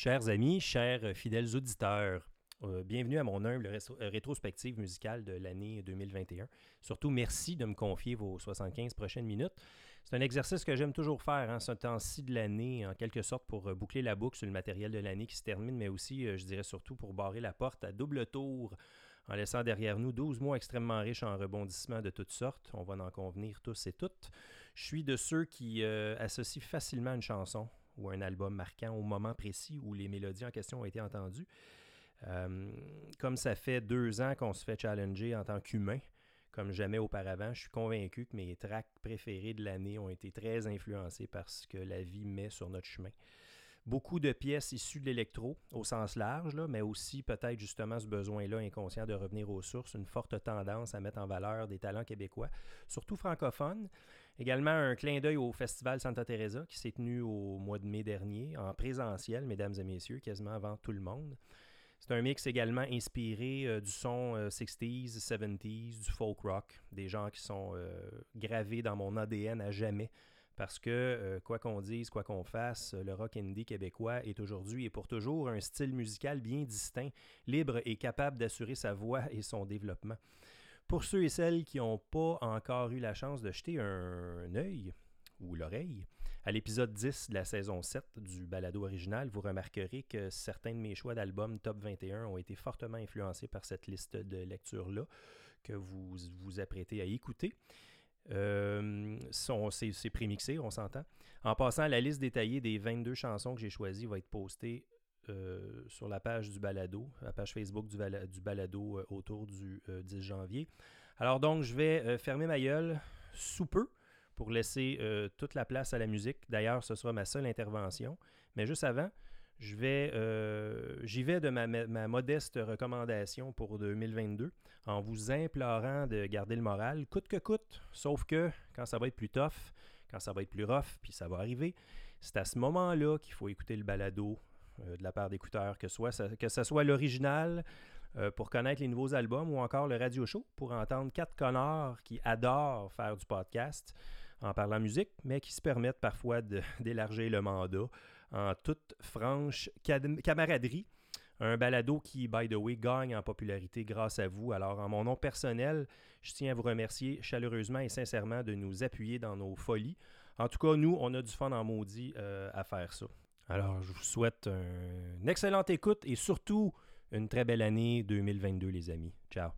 Chers amis, chers fidèles auditeurs, euh, bienvenue à mon humble euh, rétrospective musicale de l'année 2021. Surtout, merci de me confier vos 75 prochaines minutes. C'est un exercice que j'aime toujours faire, hein, ce temps-ci de l'année, en quelque sorte pour euh, boucler la boucle sur le matériel de l'année qui se termine, mais aussi, je dirais surtout, pour barrer la porte à double tour en laissant derrière nous 12 mois extrêmement riches en rebondissements de toutes sortes. On va en convenir tous et toutes. Je suis de ceux qui associent facilement une chanson ou un album marquant au moment précis où les mélodies en question ont été entendues. Euh, comme ça fait deux ans qu'on se fait challenger en tant qu'humain, comme jamais auparavant, je suis convaincu que mes tracks préférés de l'année ont été très influencés par ce que la vie met sur notre chemin. Beaucoup de pièces issues de l'électro au sens large, mais aussi peut-être justement ce besoin-là inconscient de revenir aux sources, une forte tendance à mettre en valeur des talents québécois, surtout francophones. Également un clin d'œil au Festival Santa Teresa qui s'est tenu au mois de mai dernier, en présentiel, mesdames et messieurs, quasiment avant tout le monde. C'est un mix également inspiré euh, du son 60s, euh, 70s, du folk rock, des gens qui sont euh, gravés dans mon ADN à jamais. Parce que, quoi qu'on dise, quoi qu'on fasse, le rock indie québécois est aujourd'hui et pour toujours un style musical bien distinct, libre et capable d'assurer sa voix et son développement. Pour ceux et celles qui n'ont pas encore eu la chance de jeter un œil ou l'oreille. À l'épisode 10 de la saison 7 du balado original, vous remarquerez que certains de mes choix d'albums top 21 ont été fortement influencés par cette liste de lecture-là que vous vous apprêtez à écouter. Euh, c'est prémixé, on s'entend. En passant, la liste détaillée des 22 chansons que j'ai choisies va être postée euh, sur la page du balado, la page Facebook du, balado euh, autour du 10 janvier. Alors donc, je vais fermer ma gueule sous peu pour laisser euh, toute la place à la musique. D'ailleurs, ce sera ma seule intervention. Mais juste avant, euh, j'y vais de ma, modeste recommandation pour 2022 en vous implorant de garder le moral, coûte que coûte. Sauf que quand ça va être plus tough, quand ça va être plus rough, puis ça va arriver, c'est à ce moment-là qu'il faut écouter le balado euh, de la part d'écouteurs, que, soit que ce soit l'original pour connaître les nouveaux albums ou encore le radio show pour entendre quatre connards qui adorent faire du podcast en parlant musique, mais qui se permettent parfois d'élargir le mandat en toute franche camaraderie. Un balado qui, by the way, gagne en popularité grâce à vous. Alors, en mon nom personnel, je tiens à vous remercier chaleureusement et sincèrement de nous appuyer dans nos folies. En tout cas, nous, on a du fun en maudit euh, à faire ça. Alors, je vous souhaite une excellente écoute et surtout une très belle année 2022, les amis. Ciao.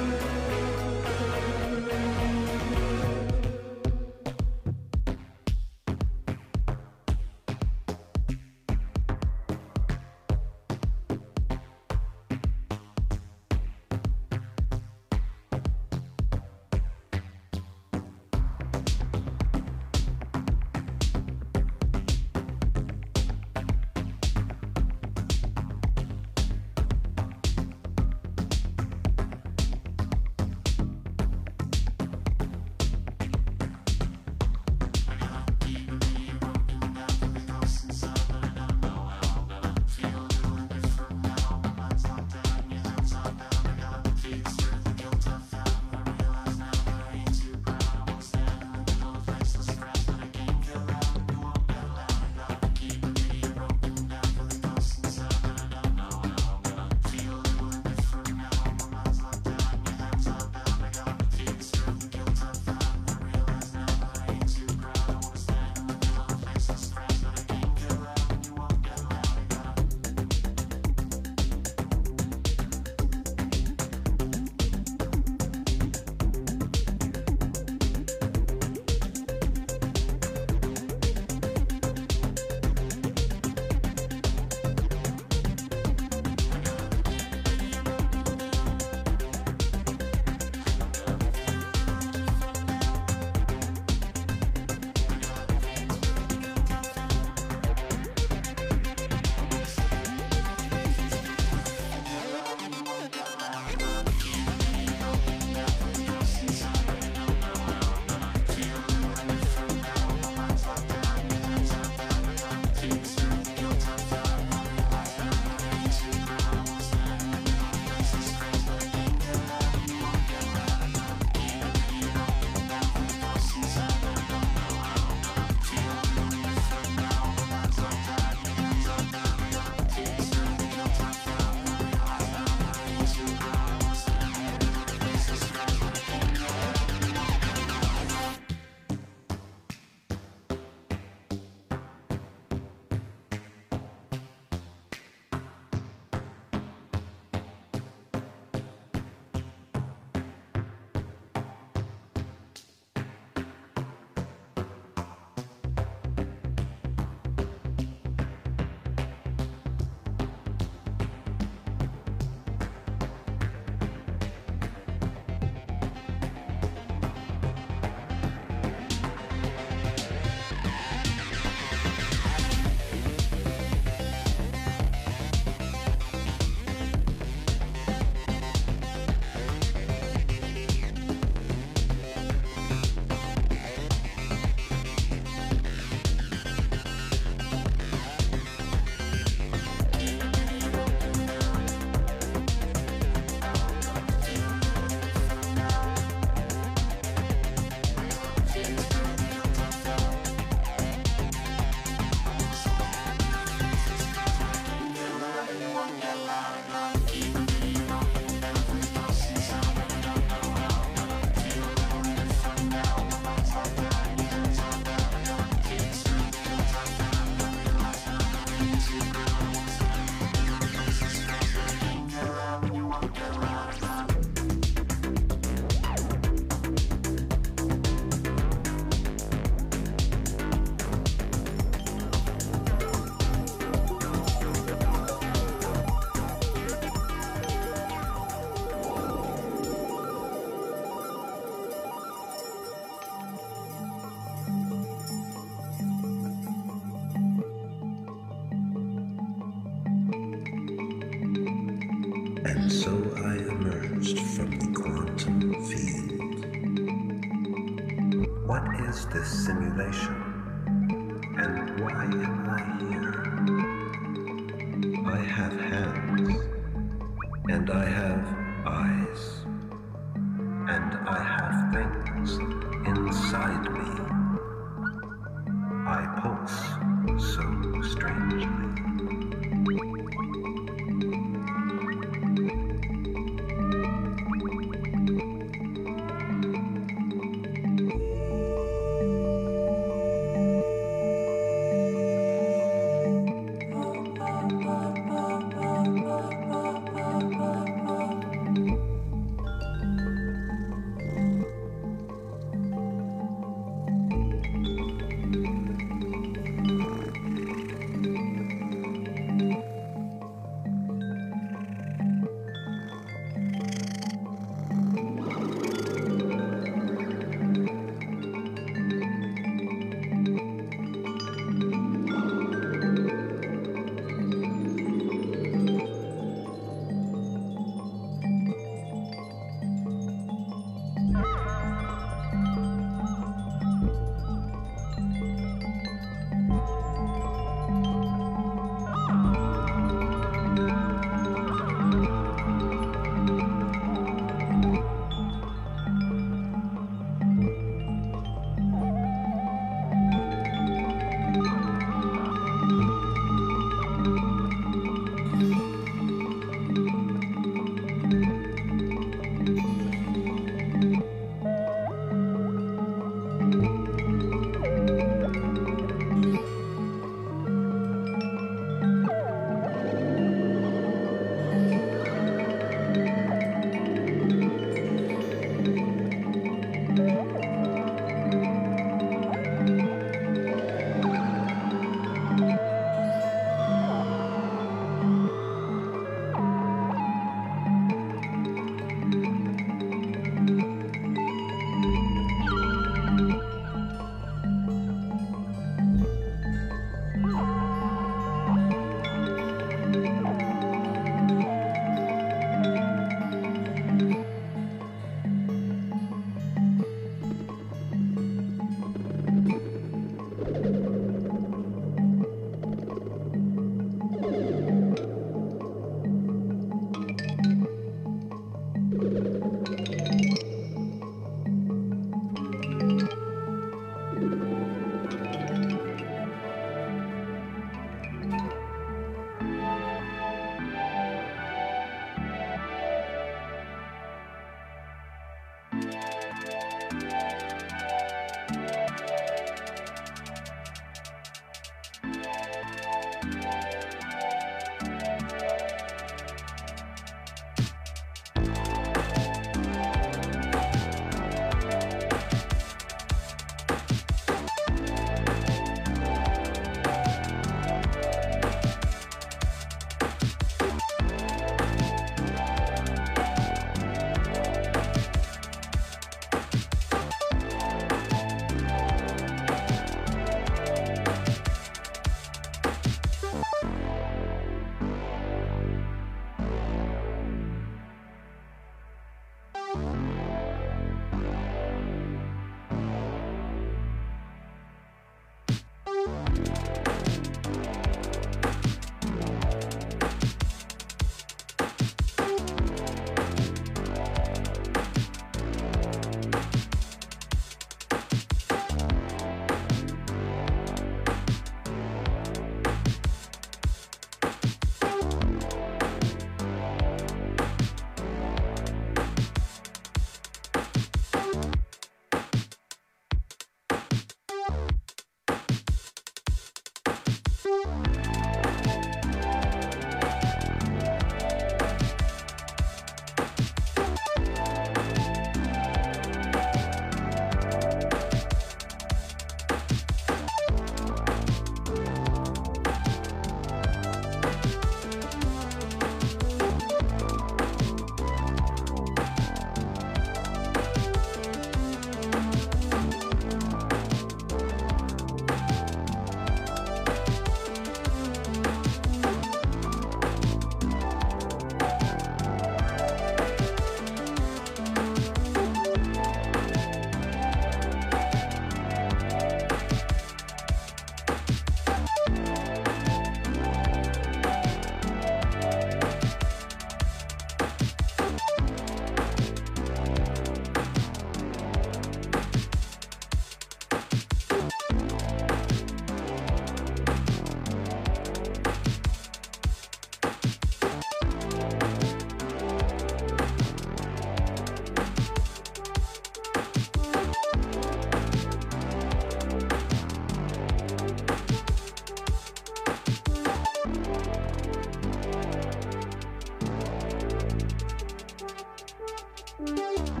Música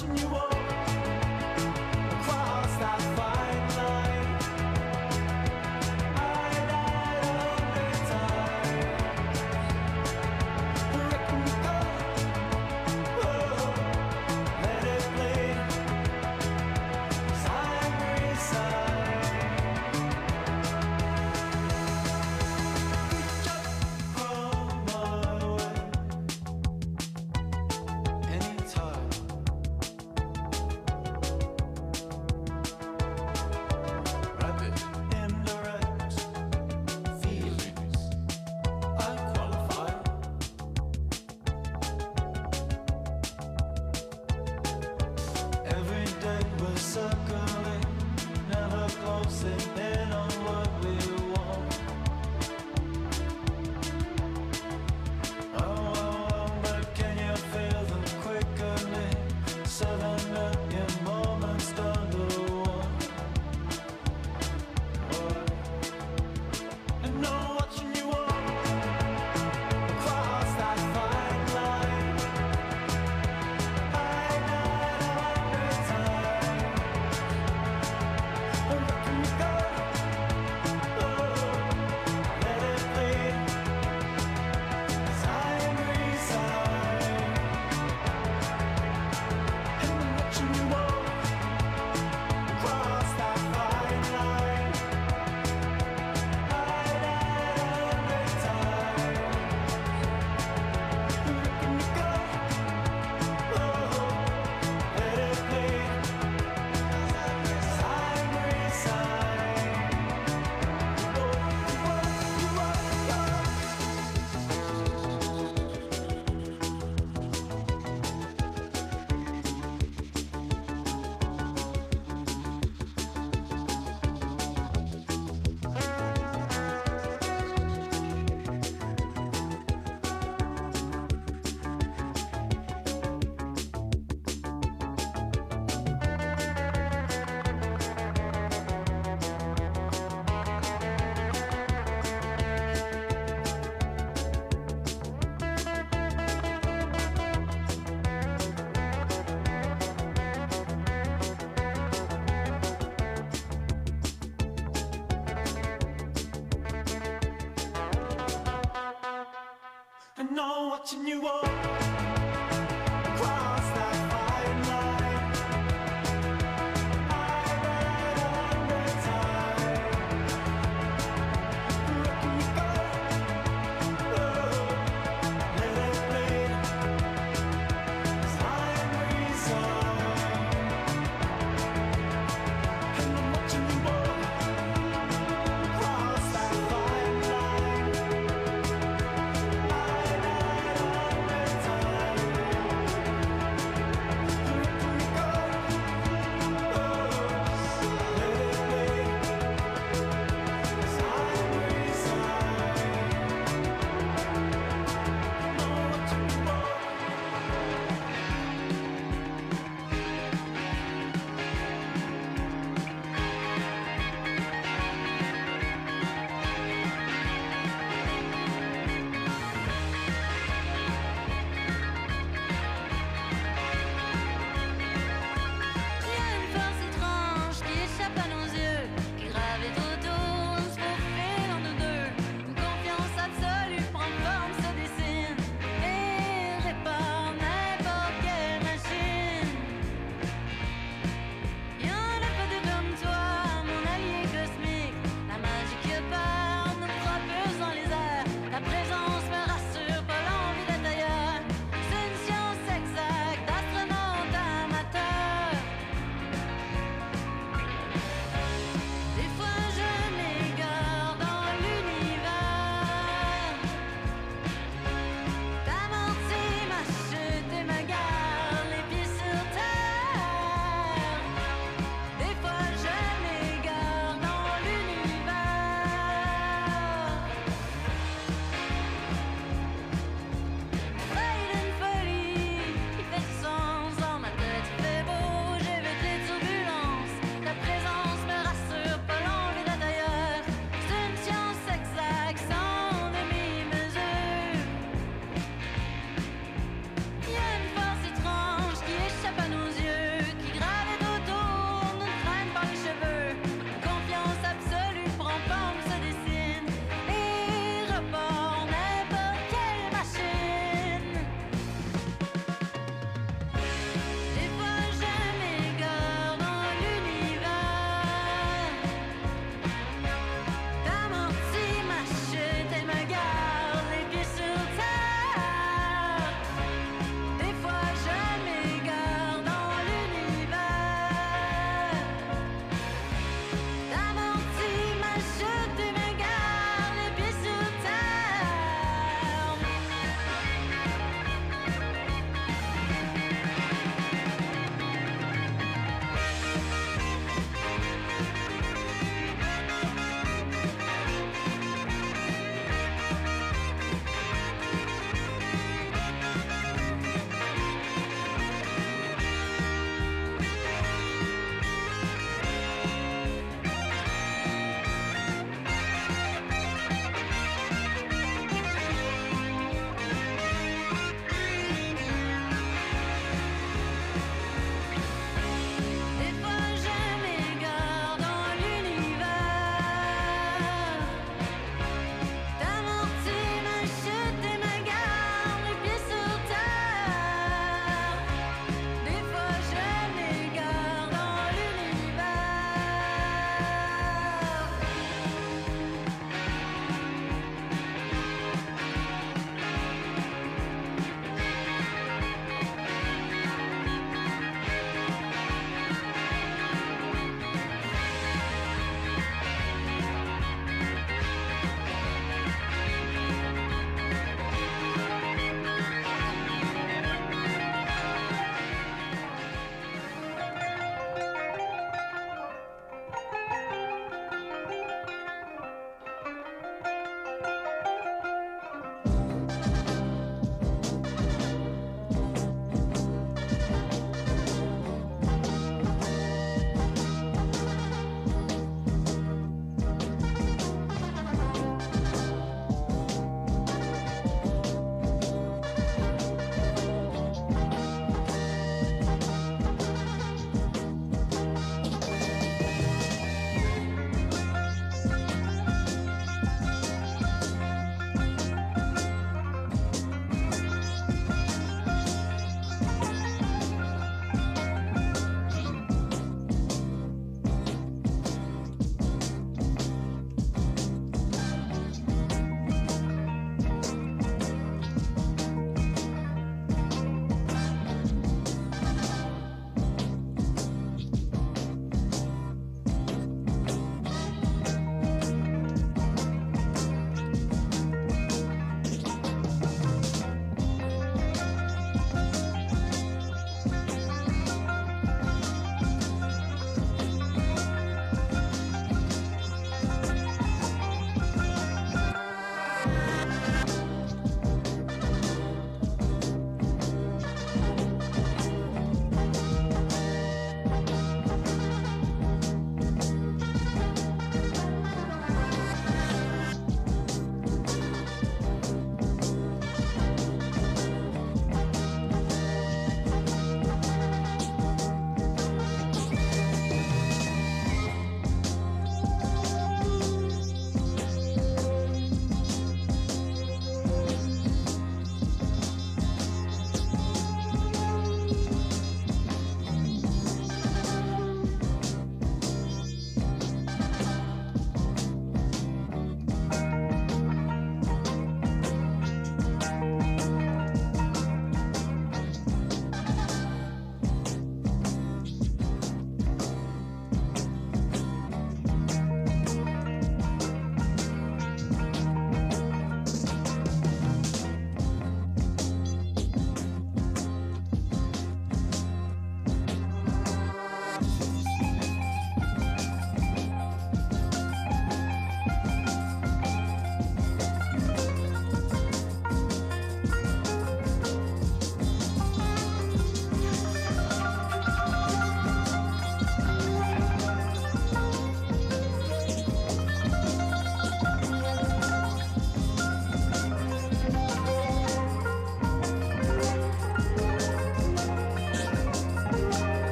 watching you watching you all.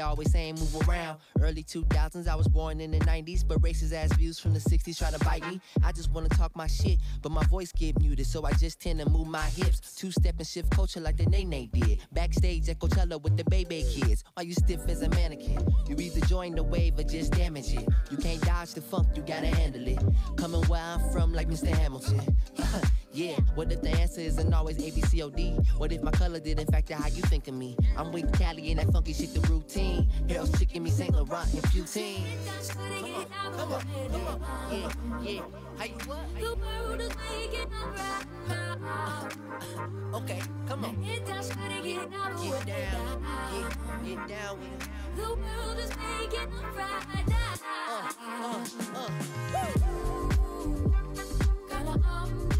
They always saying move around. Early 2000s, I was born in the 90s, but racist ass views from the 60s try to bite me. I just wanna talk my shit, but my voice get muted, so I just tend to move my hips. Two step and shift culture like the Nene did. Backstage at Coachella with the baby kids. Why you stiff as a mannequin? You either join the wave or just damage it. You can't dodge the funk, you gotta handle it. Coming where I'm from, like Mr. Hamilton. yeah, what if the answer isn't always A, B, C, O, D? What if my color didn't factor how you think of me? I'm with Cali and that funky shit, the routine. Hell's chicken, me St. Laurent and poutine. Come on, come on, Yeah, yeah. How you what? The world is waking up right now. Okay, come on. Get down, get Get down, way get, get down with it. The world is waking up right now. Uh, uh. Ooh, girl, I'm this